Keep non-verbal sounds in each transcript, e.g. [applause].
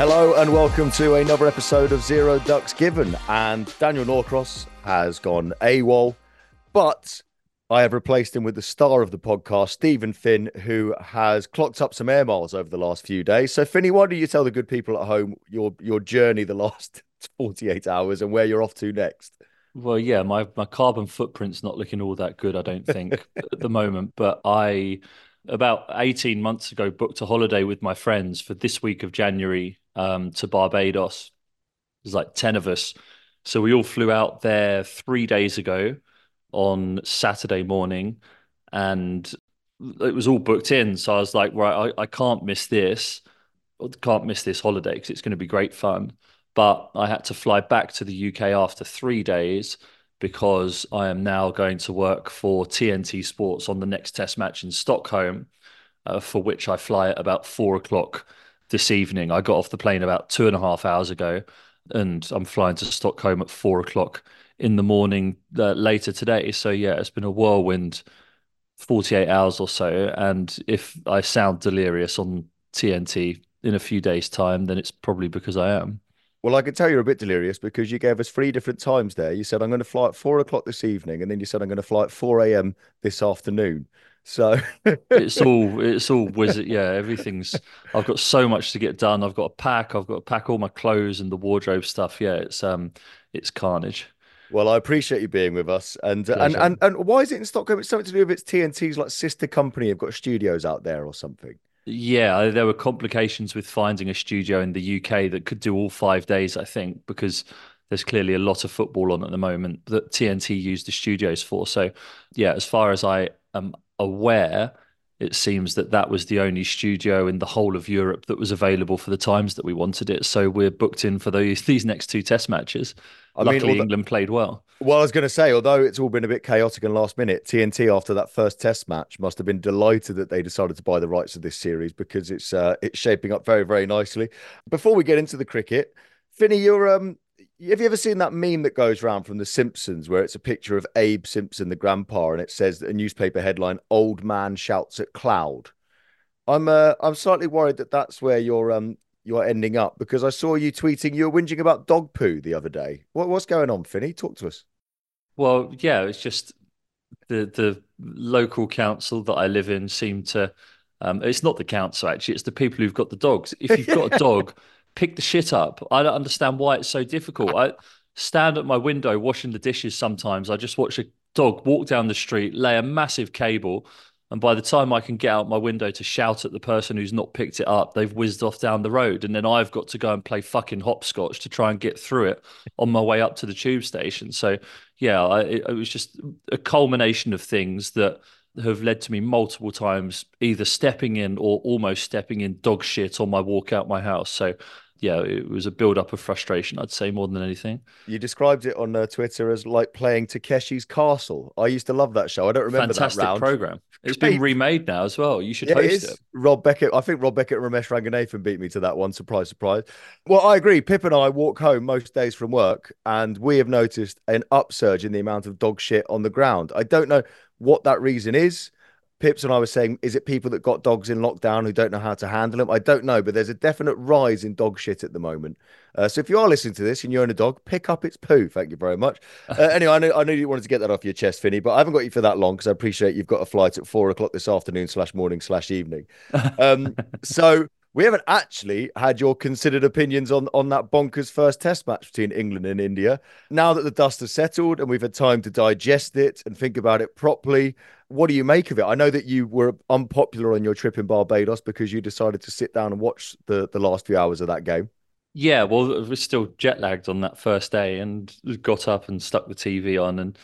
Hello and welcome to another episode of Zero Ducks Given. And Daniel Norcross has gone AWOL, but I have replaced him with the star of the podcast, Steven Finn, who has clocked up some air miles over the last few days. So, Finny, why don't you tell the good people at home your your journey the last [laughs] 48 hours and where you're off to next? Well, yeah, my, my carbon footprint's not looking all that good, I don't think, [laughs] at the moment. But I, about 18 months ago, booked a holiday with my friends for this week of January um, to Barbados. There's like 10 of us. So we all flew out there three days ago on Saturday morning and it was all booked in. So I was like, right, I, I can't miss this. I can't miss this holiday because it's going to be great fun. But I had to fly back to the UK after three days because I am now going to work for TNT Sports on the next test match in Stockholm, uh, for which I fly at about four o'clock this evening. I got off the plane about two and a half hours ago, and I'm flying to Stockholm at four o'clock in the morning uh, later today. So yeah, it's been a whirlwind 48 hours or so. And if I sound delirious on TNT in a few days' time, then it's probably because I am. Well, I can tell you're a bit delirious because you gave us three different times there. You said, I'm going to fly at four o'clock this evening, and then you said, I'm going to fly at 4 a.m. this afternoon. So it's [laughs] all it's all wizard. Yeah, everything's. I've got so much to get done. I've got to pack. I've got to pack all my clothes and the wardrobe stuff. Yeah, it's um, it's carnage. Well, I appreciate you being with us, and and, and and why is it in Stockholm? It's something to do with its TNT's like sister company have got studios out there or something. Yeah, there were complications with finding a studio in the UK that could do all five days. I think because there's clearly a lot of football on at the moment that TNT used the studios for. So, yeah, as far as I am aware, it seems that that was the only studio in the whole of Europe that was available for the times that we wanted it. So we're booked in for those [laughs] these next two test matches. I Luckily, mean, England played well. Well, I was going to say, although it's all been a bit chaotic and last minute, TNT after that first test match must have been delighted that they decided to buy the rights of this series because it's uh, it's shaping up very very nicely. Before we get into the cricket, Finny, you're um have you ever seen that meme that goes around from The Simpsons where it's a picture of Abe Simpson, the grandpa, and it says a newspaper headline: "Old man shouts at cloud." I'm uh, I'm slightly worried that that's where you're um you're ending up because I saw you tweeting you were whinging about dog poo the other day. What what's going on, Finny? Talk to us. Well, yeah, it's just the the local council that I live in seem to. Um, it's not the council actually; it's the people who've got the dogs. If you've got a [laughs] dog pick the shit up. I don't understand why it's so difficult. I stand at my window washing the dishes sometimes. I just watch a dog walk down the street, lay a massive cable, and by the time I can get out my window to shout at the person who's not picked it up, they've whizzed off down the road. And then I've got to go and play fucking hopscotch to try and get through it on my way up to the tube station. So, yeah, I, it, it was just a culmination of things that have led to me multiple times either stepping in or almost stepping in dog shit on my walk out my house. So yeah, it was a build up of frustration, I'd say, more than anything. You described it on uh, Twitter as like playing Takeshi's Castle. I used to love that show. I don't remember Fantastic that round. program. It's been remade now as well. You should Yeah, it host is. it. Rob Beckett. I think Rob Beckett and Romesh Ranganathan beat me to that one. Surprise, surprise. Well, I agree. Pip and I walk home most days from work, and we have noticed an upsurge in the amount of dog shit on the ground. I don't know what that reason is. Pips and I were saying, is it people that got dogs in lockdown who don't know how to handle them? I don't know, but there's a definite rise in dog shit at the moment. Uh, so if you are listening to this and you own a dog, pick up its poo. Thank you very much. [laughs] Uh, anyway, I know, I know you wanted to get that off your chest, Finny, but I haven't got you for that long because I appreciate you've got a flight at four o'clock this afternoon slash morning slash evening. [laughs] Um, so we haven't actually had your considered opinions on on that bonkers first test match between England and India. Now that the dust has settled and we've had time to digest it and think about it properly, what do you make of it? I know that you were unpopular on your trip in Barbados because you decided to sit down and watch the the last few hours of that game. Yeah, well, we're still jet lagged on that first day, and got up and stuck the TV on, and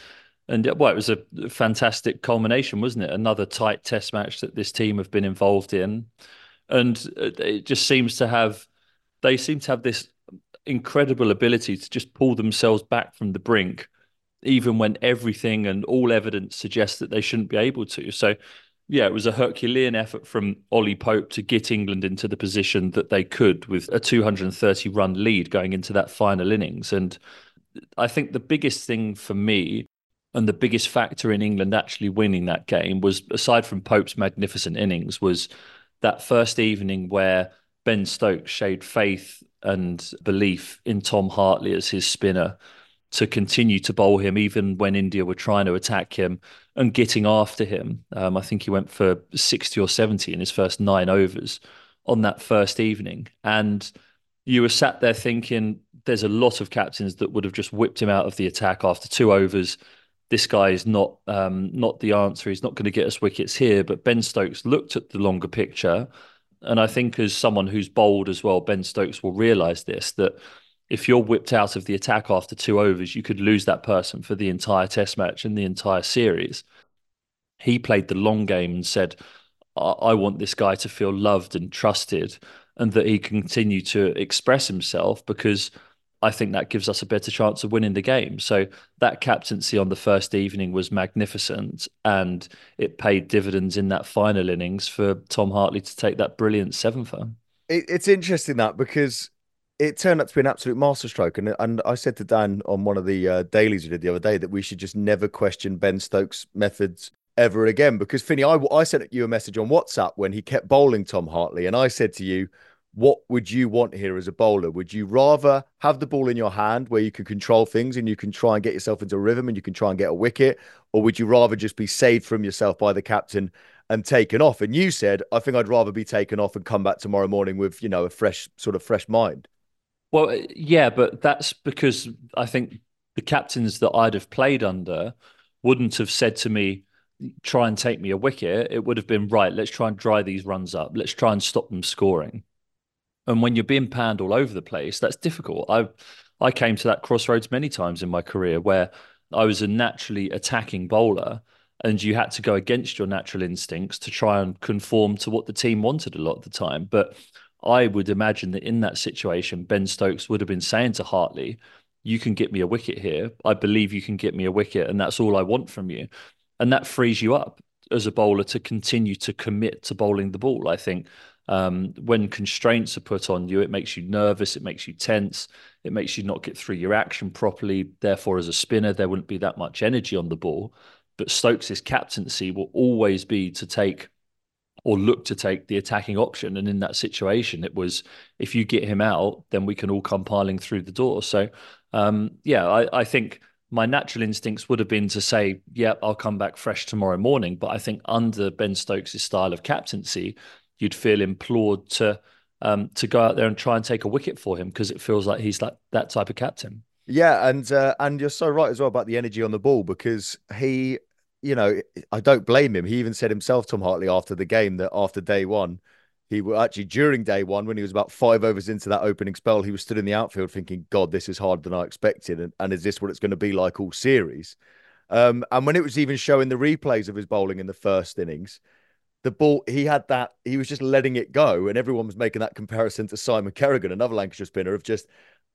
and well, it was a fantastic culmination, wasn't it? Another tight test match that this team have been involved in, and uh, it just seems to have they seem to have this incredible ability to just pull themselves back from the brink, even when everything and all evidence suggests that they shouldn't be able to. So yeah, it was a Herculean effort from Ollie Pope to get England into the position that they could with a 230 run lead going into that final innings. And I think the biggest thing for me and the biggest factor in England actually winning that game was, aside from Pope's magnificent innings, was that first evening where Ben Stokes showed faith and belief in Tom Hartley as his spinner to continue to bowl him even when India were trying to attack him and getting after him. Um, I think he went for 60 or 70 in his first nine overs on that first evening. And you were sat there thinking there's a lot of captains that would have just whipped him out of the attack after two overs. This guy is not um, not the answer. He's not going to get us wickets here. But Ben Stokes looked at the longer picture. And I think as someone who's bold as well, Ben Stokes will realise this, that if you're whipped out of the attack after two overs, you could lose that person for the entire test match and the entire series. He played the long game and said, I, I want this guy to feel loved and trusted and that he continue to express himself because I think that gives us a better chance of winning the game. So that captaincy on the first evening was magnificent and it paid dividends in that final innings for Tom Hartley to take that brilliant sevenfer. It, it's interesting that because it turned out to be an absolute masterstroke. And and I said to Dan on one of the uh, dailies we did the other day that we should just never question Ben Stokes' methods ever again. Because Finny, I, I sent you a message on WhatsApp when he kept bowling Tom Hartley, and I said to you, "What would you want here as a bowler? Would you rather have the ball in your hand where you can control things and you can try and get yourself into rhythm and you can try and get a wicket, or would you rather just be saved from yourself by the captain?" And taken off, and you said, "I think I'd rather be taken off and come back tomorrow morning with you know a fresh sort of fresh mind." Well, yeah, but that's because I think the captains that I'd have played under wouldn't have said to me, try and take me a wicket. It would have been, right, let's try and dry these runs up. Let's try and stop them scoring. And when you're being panned all over the place, that's difficult. I I came to that crossroads many times in my career where I was a naturally attacking bowler and you had to go against your natural instincts to try and conform to what the team wanted a lot of the time. But I would imagine that in that situation, Ben Stokes would have been saying to Hartley, You can get me a wicket here. I believe you can get me a wicket, and that's all I want from you. And that frees you up as a bowler to continue to commit to bowling the ball. I think um, when constraints are put on you, it makes you nervous, it makes you tense, it makes you not get through your action properly. Therefore, as a spinner, there wouldn't be that much energy on the ball. But Stokes' captaincy will always be to take or look to take the attacking option. And in that situation, it was if you get him out, then we can all come piling through the door. So, um, yeah, I, I, think my natural instincts would have been to say, yeah, I'll come back fresh tomorrow morning. But I think under Ben Stokes' style of captaincy, you'd feel implored to um, to go out there and try and take a wicket for him because it feels like he's like that type of captain. Yeah, and uh, and you're so right as well about the energy on the ball because he you know, I don't blame him. He even said himself, Tom Hartley, after the game that after day one, he was actually during day one when he was about five overs into that opening spell, he was stood in the outfield thinking, God, this is harder than I expected. And, and is this what it's going to be like all series? Um, and when it was even showing the replays of his bowling in the first innings, the ball, he had that, he was just letting it go. And everyone was making that comparison to Simon Kerrigan, another Lancashire spinner, of just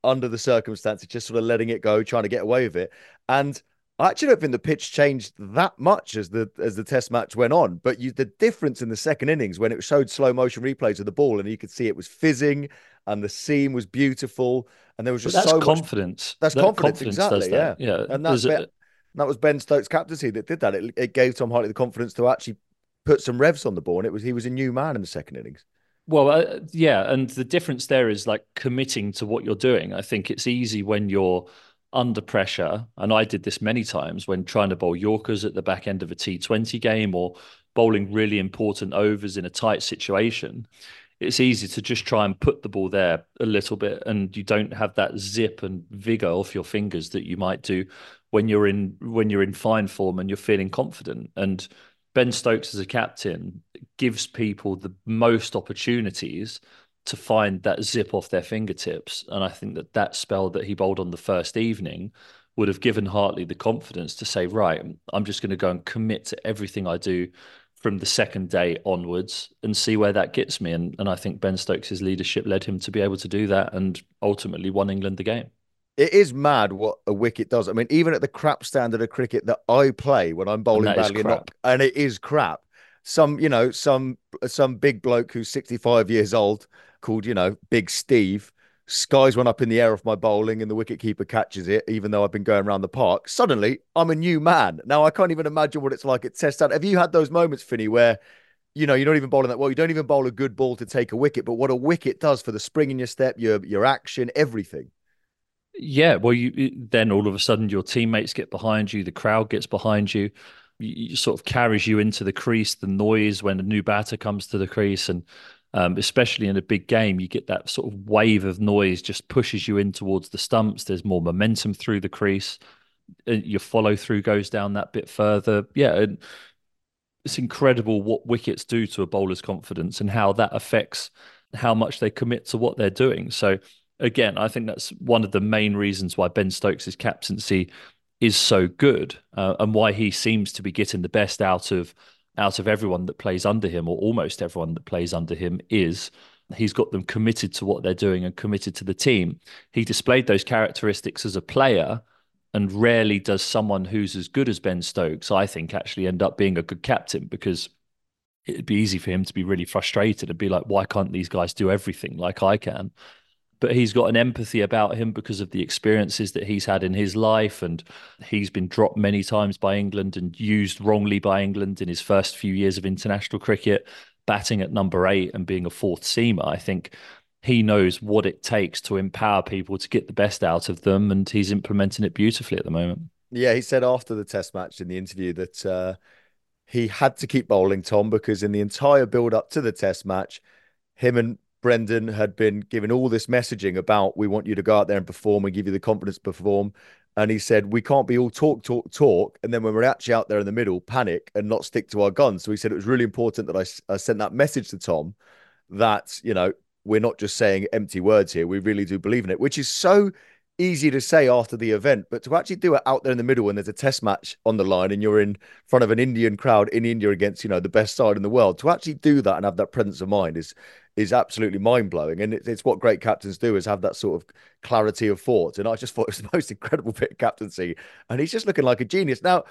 under the circumstances, just sort of letting it go, trying to get away with it. And I actually don't think the pitch changed that much as the as the test match went on. But you the difference in the second innings when it showed slow motion replays of the ball and you could see it was fizzing and the seam was beautiful and there was just so confidence. Much, that's that confidence, confidence exactly. That. Yeah, yeah. And that's that was Ben Stokes' captaincy that did that. It, it gave Tom Hartley the confidence to actually put some revs on the ball, and it was he was a new man in the second innings. Well, uh, yeah, and the difference there is like committing to what you're doing. I think it's easy when you're under pressure, and I did this many times when trying to bowl Yorkers at the back end of a T20 game or bowling really important overs in a tight situation. It's easy to just try and put the ball there a little bit, and you don't have that zip and vigor off your fingers that you might do when you're in when you're in fine form and you're feeling confident. And Ben Stokes as a captain gives people the most opportunities to find that zip off their fingertips. And I think that that spell that he bowled on the first evening would have given Hartley the confidence to say, right, I'm just going to go and commit to everything I do from the second day onwards and see where that gets me. And, and I think Ben Stokes' leadership led him to be able to do that and ultimately won England the game. It is mad what a wicket does. I mean, even at the crap standard of cricket that I play when I'm bowling badly, and, and it is crap. Some, you know, some some big bloke who's 65 years old called, you know, Big Steve. Skies went up in the air off my bowling and the wicketkeeper catches it, even though I've been going around the park. Suddenly, I'm a new man. Now, I can't even imagine what it's like at test out. Have you had those moments, Finny, where, you know, you're not even bowling that well? You don't even bowl a good ball to take a wicket, but what a wicket does for the spring in your step, your, your action, everything. Yeah, well, you then all of a sudden your teammates get behind you, the crowd gets behind you, you, sort of carries you into the crease. The noise when a new batter comes to the crease, and um, especially in a big game, you get that sort of wave of noise just pushes you in towards the stumps. There's more momentum through the crease. Uh, your follow through goes down that bit further. Yeah, and it's incredible what wickets do to a bowler's confidence and how that affects how much they commit to what they're doing. So again, I think that's one of the main reasons why Ben Stokes' captaincy is so good uh, and why he seems to be getting the best out of out of everyone that plays under him, or almost everyone that plays under him, is he's got them committed to what they're doing and committed to the team. He displayed those characteristics as a player, and rarely does someone who's as good as Ben Stokes, I think, actually end up being a good captain because it'd be easy for him to be really frustrated and be like, why can't these guys do everything like I can? But he's got an empathy about him because of the experiences that he's had in his life. And he's been dropped many times by England and used wrongly by England in his first few years of international cricket, batting at number eight and being a fourth seamer. I think he knows what it takes to empower people to get the best out of them. And he's implementing it beautifully at the moment. Yeah, he said after the test match in the interview that uh, he had to keep bowling Tom because in the entire build up to the test match, him and Brendon had been given all this messaging about we want you to go out there and perform and give you the confidence to perform. And he said, we can't be all talk, talk, talk. And then when we're actually out there in the middle, panic and not stick to our guns. So he said it was really important that I, I sent that message to Tom that, you know, we're not just saying empty words here. We really do believe in it, which is so easy to say after the event, but to actually do it out there in the middle when there's a test match on the line and you're in front of an Indian crowd in India against, you know, the best side in the world, to actually do that and have that presence of mind is is absolutely mind blowing. And it, it's what great captains do is have that sort of clarity of thought. And I just [laughs] thought it was the most incredible bit of captaincy. And he's just looking like a genius. Now,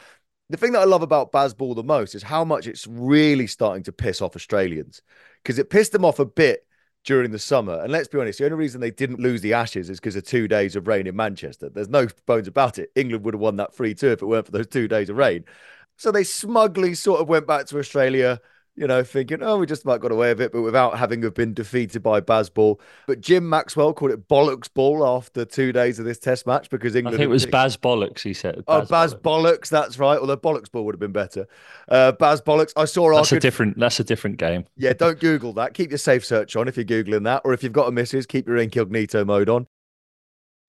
the thing that I love about Bazball the most is how much it's really starting to piss off Australians because it pissed them off a bit during the summer. And let's be honest, the only reason they didn't lose the Ashes is because of two days of rain in Manchester. There's no bones about it. England would have won that 3 2 if it weren't for those two days of rain. So they smugly sort of went back to Australia, you know, thinking, oh, we just about got away with it, but without having have been defeated by Bazball. But Jim Maxwell called it bollocks ball after two days of this test match because England. I think it was Baz Bollocks, he said. Oh, Baz oh, Baz bollocks. bollocks. that's right. Although bollocks ball would have been better. Uh, Baz Bollocks. I saw That's a good... different that's a different game. Yeah, don't Google that. Keep your safe search on if you're Googling that. Or if you've got a missus, keep your incognito mode on.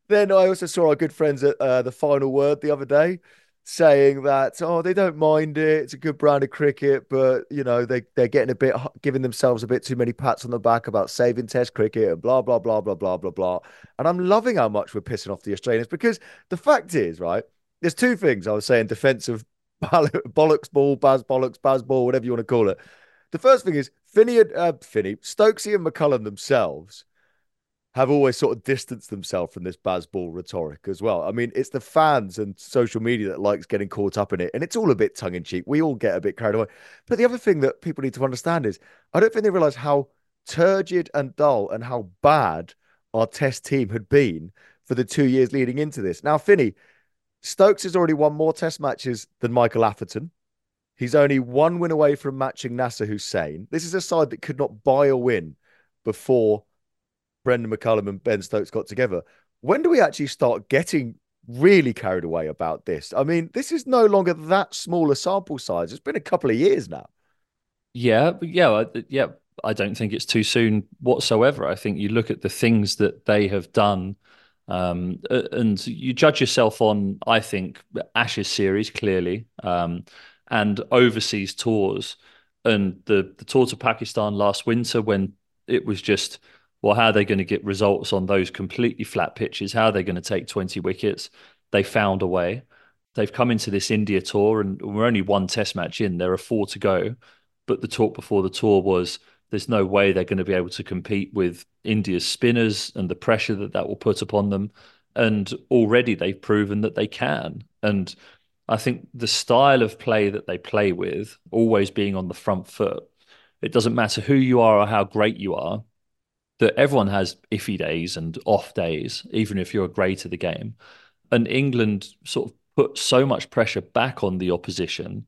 Then I also saw our good friends at uh, the final word the other day saying that oh they don't mind it it's a good brand of cricket but you know they they're getting a bit giving themselves a bit too many pats on the back about saving test cricket and blah blah blah blah blah blah blah. And i'm loving how much we're pissing off the australians because the fact is right there's two things i was saying defensive [laughs] bollocks ball baz bollocks baz ball whatever you want to call it. The first thing is Finny, and, uh, Finny, Stokesy and McCullum themselves have always sort of distanced themselves from this Bazball rhetoric as well. I mean, it's the fans and social media that likes getting caught up in it, and it's all a bit tongue in cheek. We all get a bit carried away. But the other thing that people need to understand is, I don't think they realize how turgid and dull and how bad our test team had been for the two years leading into this. Now, Finny, Stokes has already won more test matches than Michael Atherton. He's only one win away from matching Nasser Hussain. This is a side that could not buy a win before Brendon McCullum and Ben Stokes got together. When do we actually start getting really carried away about this? I mean, this is no longer that small a sample size. It's been a couple of years now. Yeah, yeah, yeah. I don't think it's too soon whatsoever. I think you look at the things that they have done, um, and you judge yourself on, I think, Ashes series clearly, um, and overseas tours, and the the tour to Pakistan last winter when it was just well, how are they going to get results on those completely flat pitches? How are they going to take 20 wickets? They found a way. They've come into this India tour, and we're only one test match in. There are four to go. But the talk before the tour was there's no way they're going to be able to compete with India's spinners and the pressure that that will put upon them. And already they've proven that they can. And I think the style of play that they play with, always being on the front foot, it doesn't matter who you are or how great you are that everyone has iffy days and off days, even if you're great at the game. And England sort of put so much pressure back on the opposition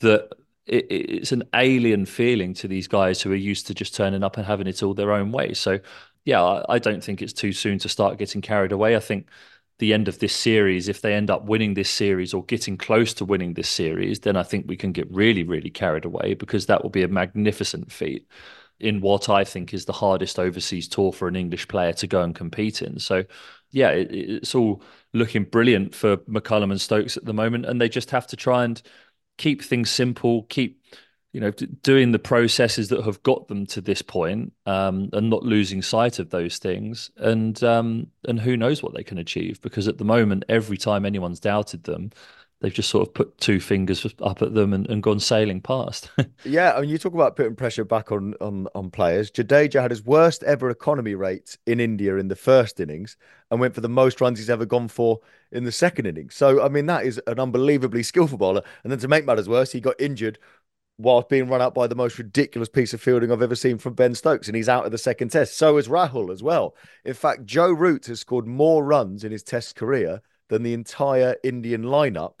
that it, it's an alien feeling to these guys who are used to just turning up and having it all their own way. So, yeah, I, I don't think it's too soon to start getting carried away. I think the end of this series, if they end up winning this series or getting close to winning this series, then I think we can get really, really carried away because that will be a magnificent feat in what I think is the hardest overseas tour for an English player to go and compete in. So, yeah, it, it's all looking brilliant for McCullum and Stokes at the moment, and they just have to try and keep things simple, keep you know doing the processes that have got them to this point, um, and not losing sight of those things. And um, and who knows what they can achieve? Because at the moment, every time anyone's doubted them, they've just sort of put two fingers up at them and, and gone sailing past. [laughs] yeah, I mean, you talk about putting pressure back on on on players. Jadeja had his worst ever economy rate in India in the first innings and went for the most runs he's ever gone for in the second innings. So, I mean, that is an unbelievably skillful bowler. And then to make matters worse, he got injured whilst being run out by the most ridiculous piece of fielding I've ever seen from Ben Stokes, and he's out of the second test. So is Rahul as well. In fact, Joe Root has scored more runs in his test career than the entire Indian lineup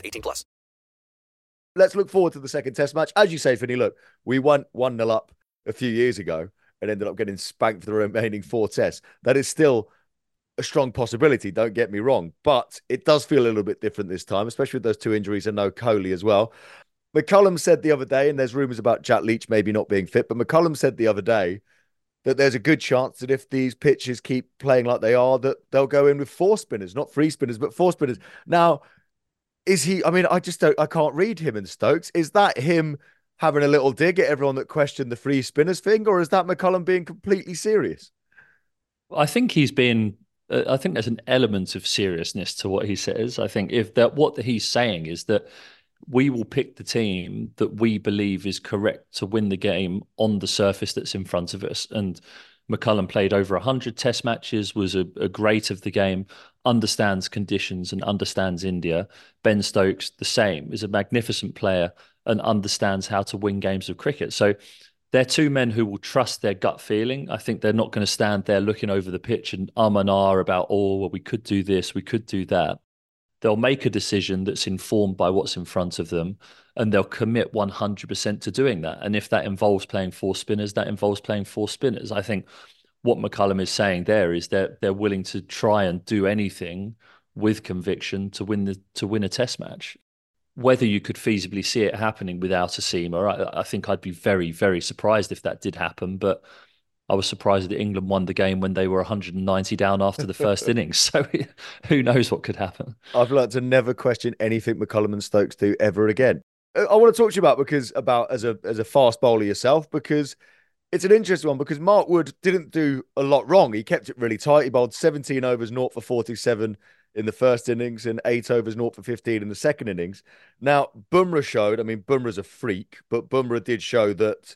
18 plus. Let's look forward to the second test match. As you say, Finny, look, we went 1 0 up a few years ago and ended up getting spanked for the remaining four tests. That is still a strong possibility, don't get me wrong, but it does feel a little bit different this time, especially with those two injuries and no Kohli as well. McCullum said the other day, and there's rumours about Jack Leach maybe not being fit, but McCullum said the other day that there's a good chance that if these pitches keep playing like they are, that they'll go in with four spinners, not three spinners, but four spinners. Now, is he? I mean, I just don't. I can't read him and Stokes. Is that him having a little dig at everyone that questioned the free spinners thing, or is that McCullum being completely serious? I think he's been. Uh, I think there's an element of seriousness to what he says. I think if that what he's saying is that we will pick the team that we believe is correct to win the game on the surface that's in front of us. And McCullum played over 100 test matches, was a, a, great of the game, understands conditions and understands India. Ben Stokes, the same, is a magnificent player and understands how to win games of cricket. So they're two men who will trust their gut feeling. I think they're not going to stand there looking over the pitch and um and ah about, oh, well, we could do this, we could do that they'll make a decision that's informed by what's in front of them and they'll commit 100% to doing that. And if that involves playing four spinners that involves playing four spinners. I think what mccullum is saying there is that they're willing to try and do anything with conviction to win the to win a test match. Whether you could feasibly see it happening without a seamer I, I think i'd be very very surprised if that did happen but I was surprised that England won the game when they were 190 down after the first [laughs] innings. [laughs] So who knows what could happen? I've learned to never question anything McCullum and Stokes do ever again. Uh, I want to talk to you about because about as a as a fast bowler yourself because it's an interesting one because Mark Wood didn't do a lot wrong. He kept it really tight. He bowled 17 overs, 0 for 47 in the first innings and eight overs, 0 for 15 in the second innings. Now, Bumrah showed, I mean, Bumrah's a freak, but Bumrah did show that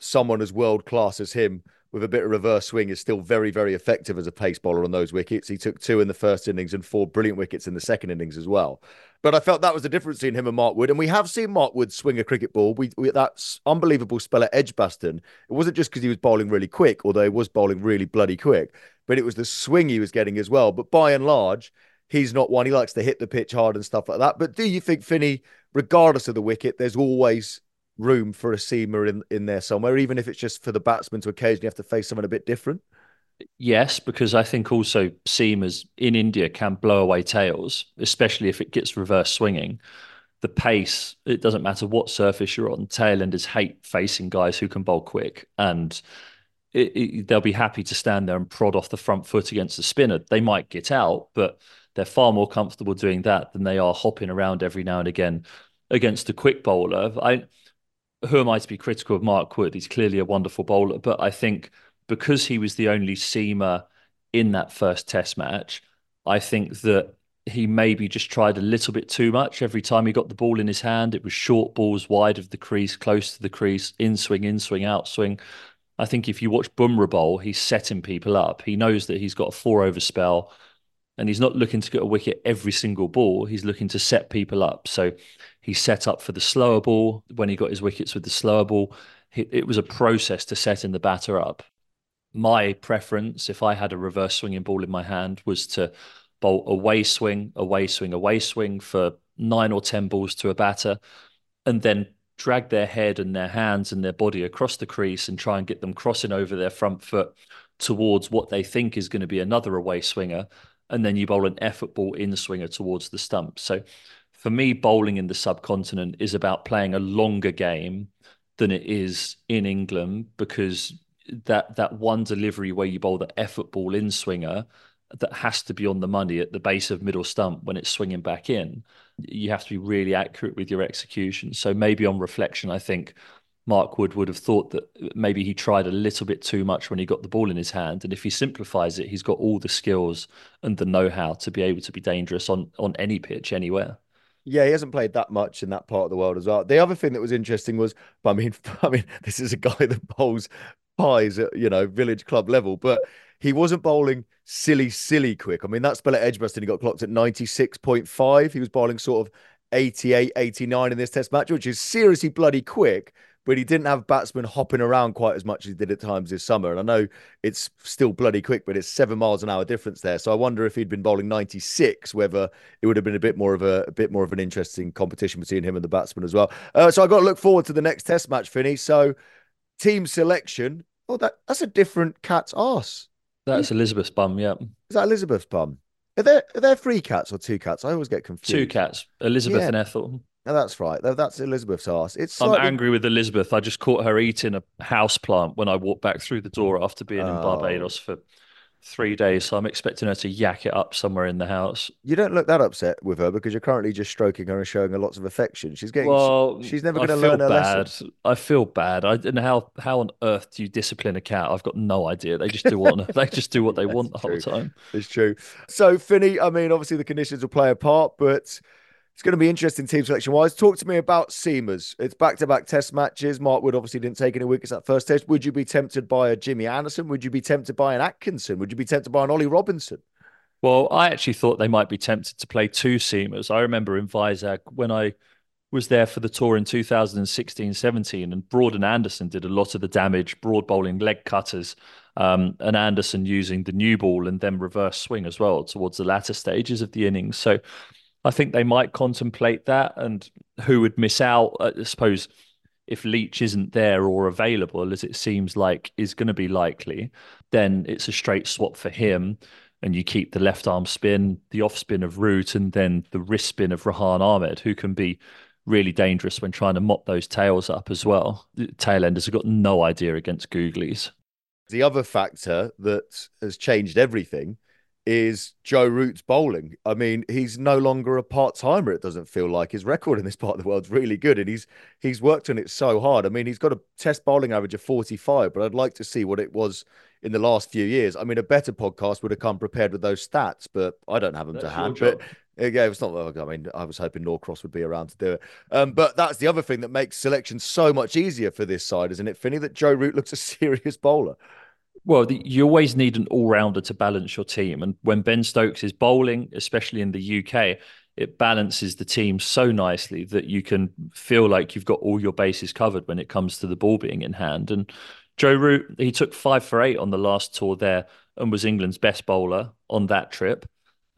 someone as world class as him with a bit of reverse swing is still very, very effective as a pace bowler on those wickets. He took two in the first innings and four brilliant wickets in the second innings as well. But I felt that was the difference between him and Mark Wood. And we have seen Mark Wood swing a cricket ball. We, we that unbelievable spell at Edgbaston. It wasn't just because he was bowling really quick, although he was bowling really bloody quick, but it was the swing he was getting as well. But by and large, he's not one. He likes to hit the pitch hard and stuff like that. But do you think, Finny, regardless of the wicket, there's always room for a seamer in, in there somewhere, even if it's just for the batsman to occasionally have to face someone a bit different? Yes, because I think also seamers in India can blow away tails, especially if it gets reverse swinging. The pace, it doesn't matter what surface you're on. Tailenders hate facing guys who can bowl quick, and it, it, they'll be happy to stand there and prod off the front foot against the spinner. They might get out, but they're far more comfortable doing that than they are hopping around every now and again against a quick bowler. I who am I to be critical of Mark Wood? He's clearly a wonderful bowler, but I think because he was the only seamer in that first test match, I think that he maybe just tried a little bit too much every time he got the ball in his hand. It was short balls wide of the crease, close to the crease, in swing, in swing, out swing. I think if you watch Bumrah bowl, he's setting people up. He knows that he's got a four over spell and he's not looking to get a wicket every single ball. He's looking to set people up. So he set up for the slower ball when he got his wickets with the slower ball. It was a process to setting the batter up. My preference, if I had a reverse swinging ball in my hand, was to bowl away swing, away swing, away swing for nine or 10 balls to a batter, and then drag their head and their hands and their body across the crease and try and get them crossing over their front foot towards what they think is going to be another away swinger and then you bowl an effort ball in swinger towards the stump. So for me, bowling in the subcontinent is about playing a longer game than it is in England because that that one delivery where you bowl the effort ball in swinger that has to be on the money at the base of middle stump when it's swinging back in. You have to be really accurate with your execution. So maybe on reflection, I think Mark Wood would have thought that maybe he tried a little bit too much when he got the ball in his hand. And if he simplifies it, he's got all the skills and the know-how to be able to be dangerous on on any pitch anywhere. Yeah, he hasn't played that much in that part of the world as well. The other thing that was interesting was, [laughs] I mean, [laughs] I mean, this is a guy [laughs] that bowls pies at you know village club level, but he wasn't bowling silly, silly quick. I mean, that spell at Edgbaston, he got clocked at 96.5. He was bowling sort of 88, 89 in this test match, which is seriously bloody quick. But he didn't have batsmen hopping around quite as much as he did at times this summer. And I know it's still bloody quick, but it's seven miles an hour difference there. So I wonder if he'd been bowling 96, whether it would have been a bit more of a, a bit more of an interesting competition between him and the batsman as well. Uh, so I've got to look forward to the next test match, Finny. So team selection. Oh, that that's a different cat's ass. That's Elizabeth's bum, yeah. Is that Elizabeth's bum? Are there are there three cats or two cats? I always get confused. Two cats, Elizabeth Yeah. and Ethel. No, that's right. Tha- That's Elizabeth's arse. It's I'm angry with Elizabeth. I just caught her eating a house plant when I walked back through the door after being in Oh. Barbados for three days. So I'm expecting her to yak it up somewhere in the house. You don't look that upset with her because you're currently just stroking her and showing her lots of affection. She's getting. Well, she's never going to learn her bad. lesson. I feel bad. I and how how on earth do you discipline a cat? I've got no idea. They just do what [laughs] they just do what they [laughs] want the whole time. It's true. So, Finny, I mean, obviously the conditions will play a part, but it's going to be interesting team selection wise. Talk to me about Seamers. It's back to back test matches. Mark Wood obviously didn't take any wickets that first test. Would you be tempted by a Jimmy Anderson? Would you be tempted by an Atkinson? Would you be tempted by an Ollie Robinson? Well, I actually thought they might be tempted to play two seamers. I remember in Vizag when I was there for the tour in 2016 17, and Broad and Anderson did a lot of the damage, broad bowling leg cutters, um, and Anderson using the new ball and then reverse swing as well towards the latter stages of the innings. So I think they might contemplate that, and who would miss out? Uh, I suppose if Leach isn't there or available, as it seems like is going to be likely, then it's a straight swap for him. And you keep the left arm spin, the off spin of Root, and then the wrist spin of Rehan Ahmed, who can be really dangerous when trying to mop those tails up as well. The tail enders have got no idea against Googlies. The other factor that has changed everything is Joe Root's bowling. I mean, he's no longer a part timer. It doesn't feel like his record in this part of the world's really good, and he's he's worked on it so hard. I mean, he's got a test bowling average of forty five, but I'd like to see what it was in the last few years. I mean, a better podcast would have come prepared with those stats, but I don't have them to That's your hand. job. But yeah, it's not. I mean, I was hoping Norcross would be around to do it. Um, but that's the other thing that makes selection so much easier for this side, isn't it, Finny? That Joe Root looks a [laughs] serious bowler. Well, the, you always need an all rounder to balance your team. And when Ben Stokes is bowling, especially in the UK, it balances the team so nicely that you can feel like you've got all your bases covered when it comes to the ball being in hand. And Joe Root, he took five for eight on the last tour there and was England's best bowler on that trip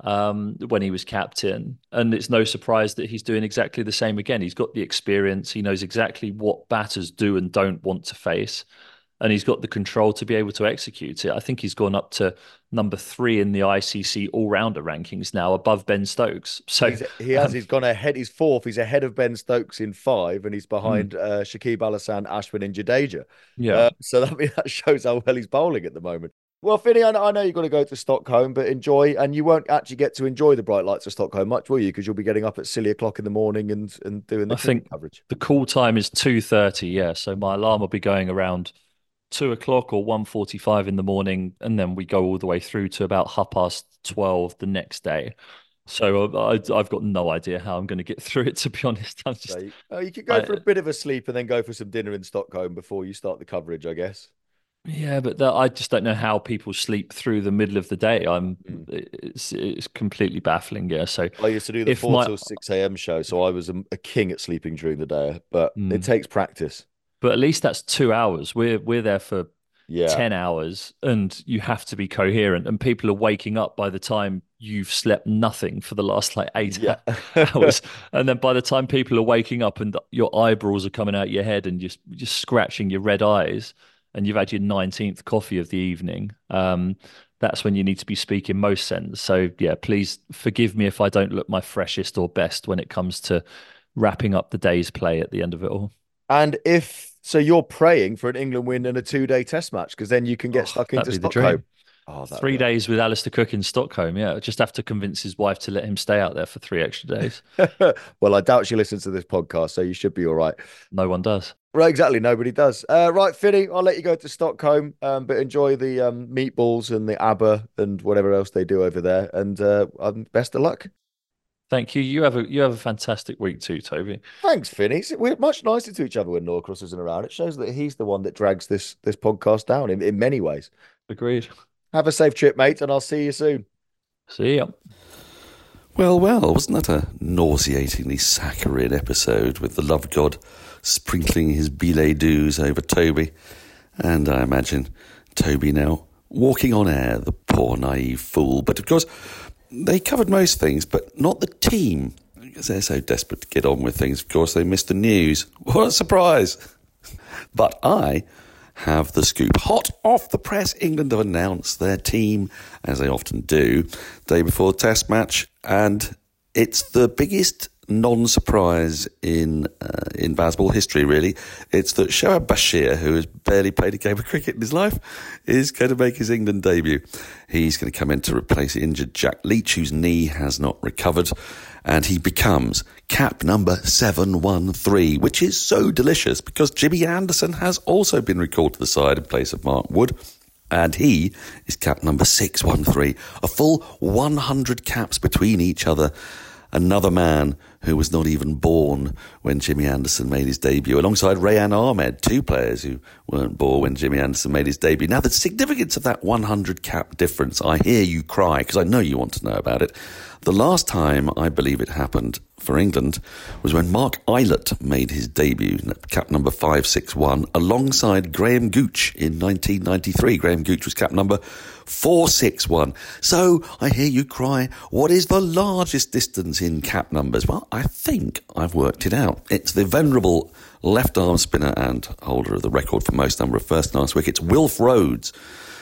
um, when he was captain. And it's no surprise that he's doing exactly the same again. He's got the experience, he knows exactly what batters do and don't want to face and he's got the control to be able to execute it. I think he's gone up to number three in the ICC all rounder rankings now, above Ben Stokes. [laughs] So He's, he has. um, he's gone ahead. He's fourth. He's ahead of Ben Stokes in five, and Hmm. he's behind uh, Shakib Al Hasan, Ashwin, and Jadeja. yeah, Uh, so that, [laughs] that shows how well he's bowling at the moment. Well, Finny, I know, you've got to go to Stockholm, but enjoy, and you won't actually get to enjoy the bright lights of Stockholm much, will you? Because you'll be getting up at silly o'clock in the morning and and doing the I think coverage. the call time is two thirty. Yeah, so my alarm will be going around two o'clock or one forty-five in the morning, and then we go all the way through to about half past twelve the next day. So I, I've got no idea how I'm going to get [laughs] through it. To be honest, I'm just So you, oh, you could go I- for a bit of a sleep and then go for some dinner in Stockholm before you start the coverage, I guess. Yeah, but that, I just don't know how people sleep through the middle of the day. I'm Hmm. it's it's completely baffling. Yeah, so I used to do the four my- till six a.m. show, so I was a, a king at sleeping during the day. But Mm. it takes practice. But at least that's two hours. We're we're there for Yeah, ten hours, and you have to be coherent. And people are waking up by the time you've slept nothing for the last like eight yeah. [laughs] hours, and then by the time people are waking up and your eyeballs are coming out your head and just just scratching your red eyes, and you've had your nineteenth coffee of the evening. Um, that's when you need to be speaking most sense. So yeah, please forgive me if I don't look my freshest or best when it comes to wrapping up the day's play at the end of it all. And if so, you're praying for an England win and a two-day Test match because then you can get Oh, stuck into Stockholm. Oh, Three be- days with Alastair Cook in Stockholm. Yeah, just have to convince his wife to let him stay out there for three extra days. [laughs] well, I doubt she listens to this podcast, so you should be all right. No one does. Right, exactly. Nobody does. Uh, right, Finny, I'll let you go to Stockholm, um, but enjoy the um, meatballs and the ABBA and whatever else they do over there. And uh, um, best of luck. Thank you. You have a you have a fantastic week too, Toby. Thanks, Finny. We're much nicer to each other when Norcross isn't around. It shows that he's the one that drags this this podcast down in, in many ways. Agreed. Have a safe trip, mate, and I'll see you soon. See ya. Well, well, wasn't that a nauseatingly saccharine episode with the love god sprinkling his billet doux over Toby? And I imagine Toby now walking on air, the poor naive fool. But of course, they covered most things, but not the team. Because they're so desperate to get on with things, of course, they missed the news. [laughs] What a surprise! But I have the scoop. Hot off the press, England have announced their team, as they often do, day before the test match, and it's the biggest non-surprise in uh, in Bazball history. Really, it's that Shoaib Bashir, who has barely played a game of cricket in his life, is going to make his England debut. He's going to come in to replace injured Jack Leach, whose knee has not recovered, and he becomes cap number seven one three, which is so delicious because Jimmy Anderson has also been recalled to the side in place of Mark Wood. And he is cap number 613, a full 100 caps between each other another man who was not even born when Jimmy Anderson made his debut, alongside Rehan Ahmed, two players who weren't born when Jimmy Anderson made his debut. Now, the significance of that 100 cap difference, I hear you cry because I know you want to know about it. The last time I believe it happened for England was when Mark Ilott made his debut, cap number 561, alongside Graham Gooch in 1993. Graham Gooch was cap number 461. So I hear you cry, what is the largest distance in cap numbers? Well, I think I've worked it out. It's the venerable left arm spinner and holder of the record for most number of first class wickets, Wilf Rhodes,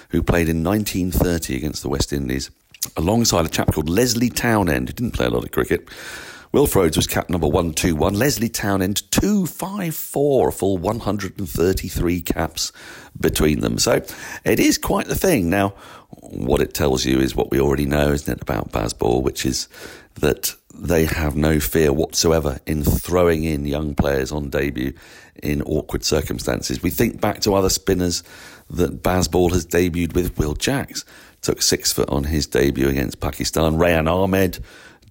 who played in 1930 against the West Indies, alongside a chap called Leslie Townsend, who didn't play a lot of cricket. Wilf Rhodes was cap number 121. Leslie Townsend 254, a full 133 caps between them. So it is quite the thing. Now, what it tells you is what we already know, isn't it, about Bazball, which is that they have no fear whatsoever in throwing in young players on debut in awkward circumstances. We think back to other spinners that Bazball has debuted with. Will Jacks took six for on his debut against Pakistan. Rehan Ahmed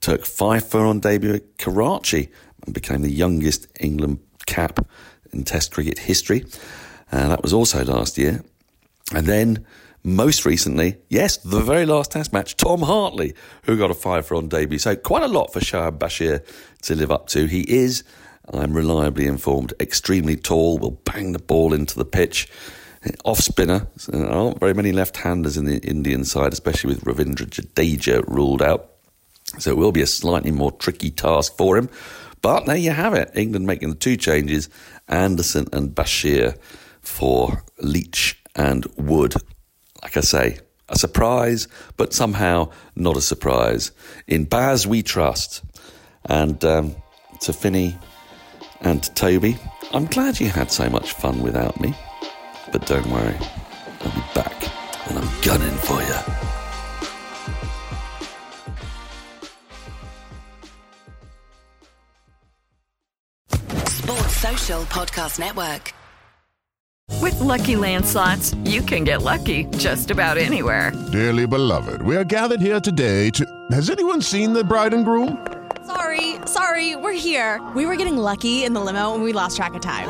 took five for on debut at Karachi and became the youngest England cap in Test cricket history. Uh, that was also last year. And then, most recently, yes, the very last Test match, Tom Hartley, who got a five for on debut. So quite a lot for Shoaib Bashir to live up to. He is, I'm reliably informed, extremely tall, will bang the ball into the pitch. Off spinner, there aren't very many left handers in the Indian side, especially with Ravindra Jadeja ruled out. So it will be a slightly more tricky task for him. But there you have it. England making the two changes Anderson and Bashir for Leach and Wood. Like I say, a surprise, but somehow not a surprise. In Baz, we trust. And um, to Finny and to Toby, I'm glad you had so much fun without me. But don't worry, I'll be back and I'm gunning for you. Sports Social Podcast Network. With Lucky Land slots, you can get lucky just about anywhere. Dearly beloved, we are gathered here today to. Has anyone seen the bride and groom? Sorry, sorry, we're here. We were getting lucky in the limo and we lost track of time.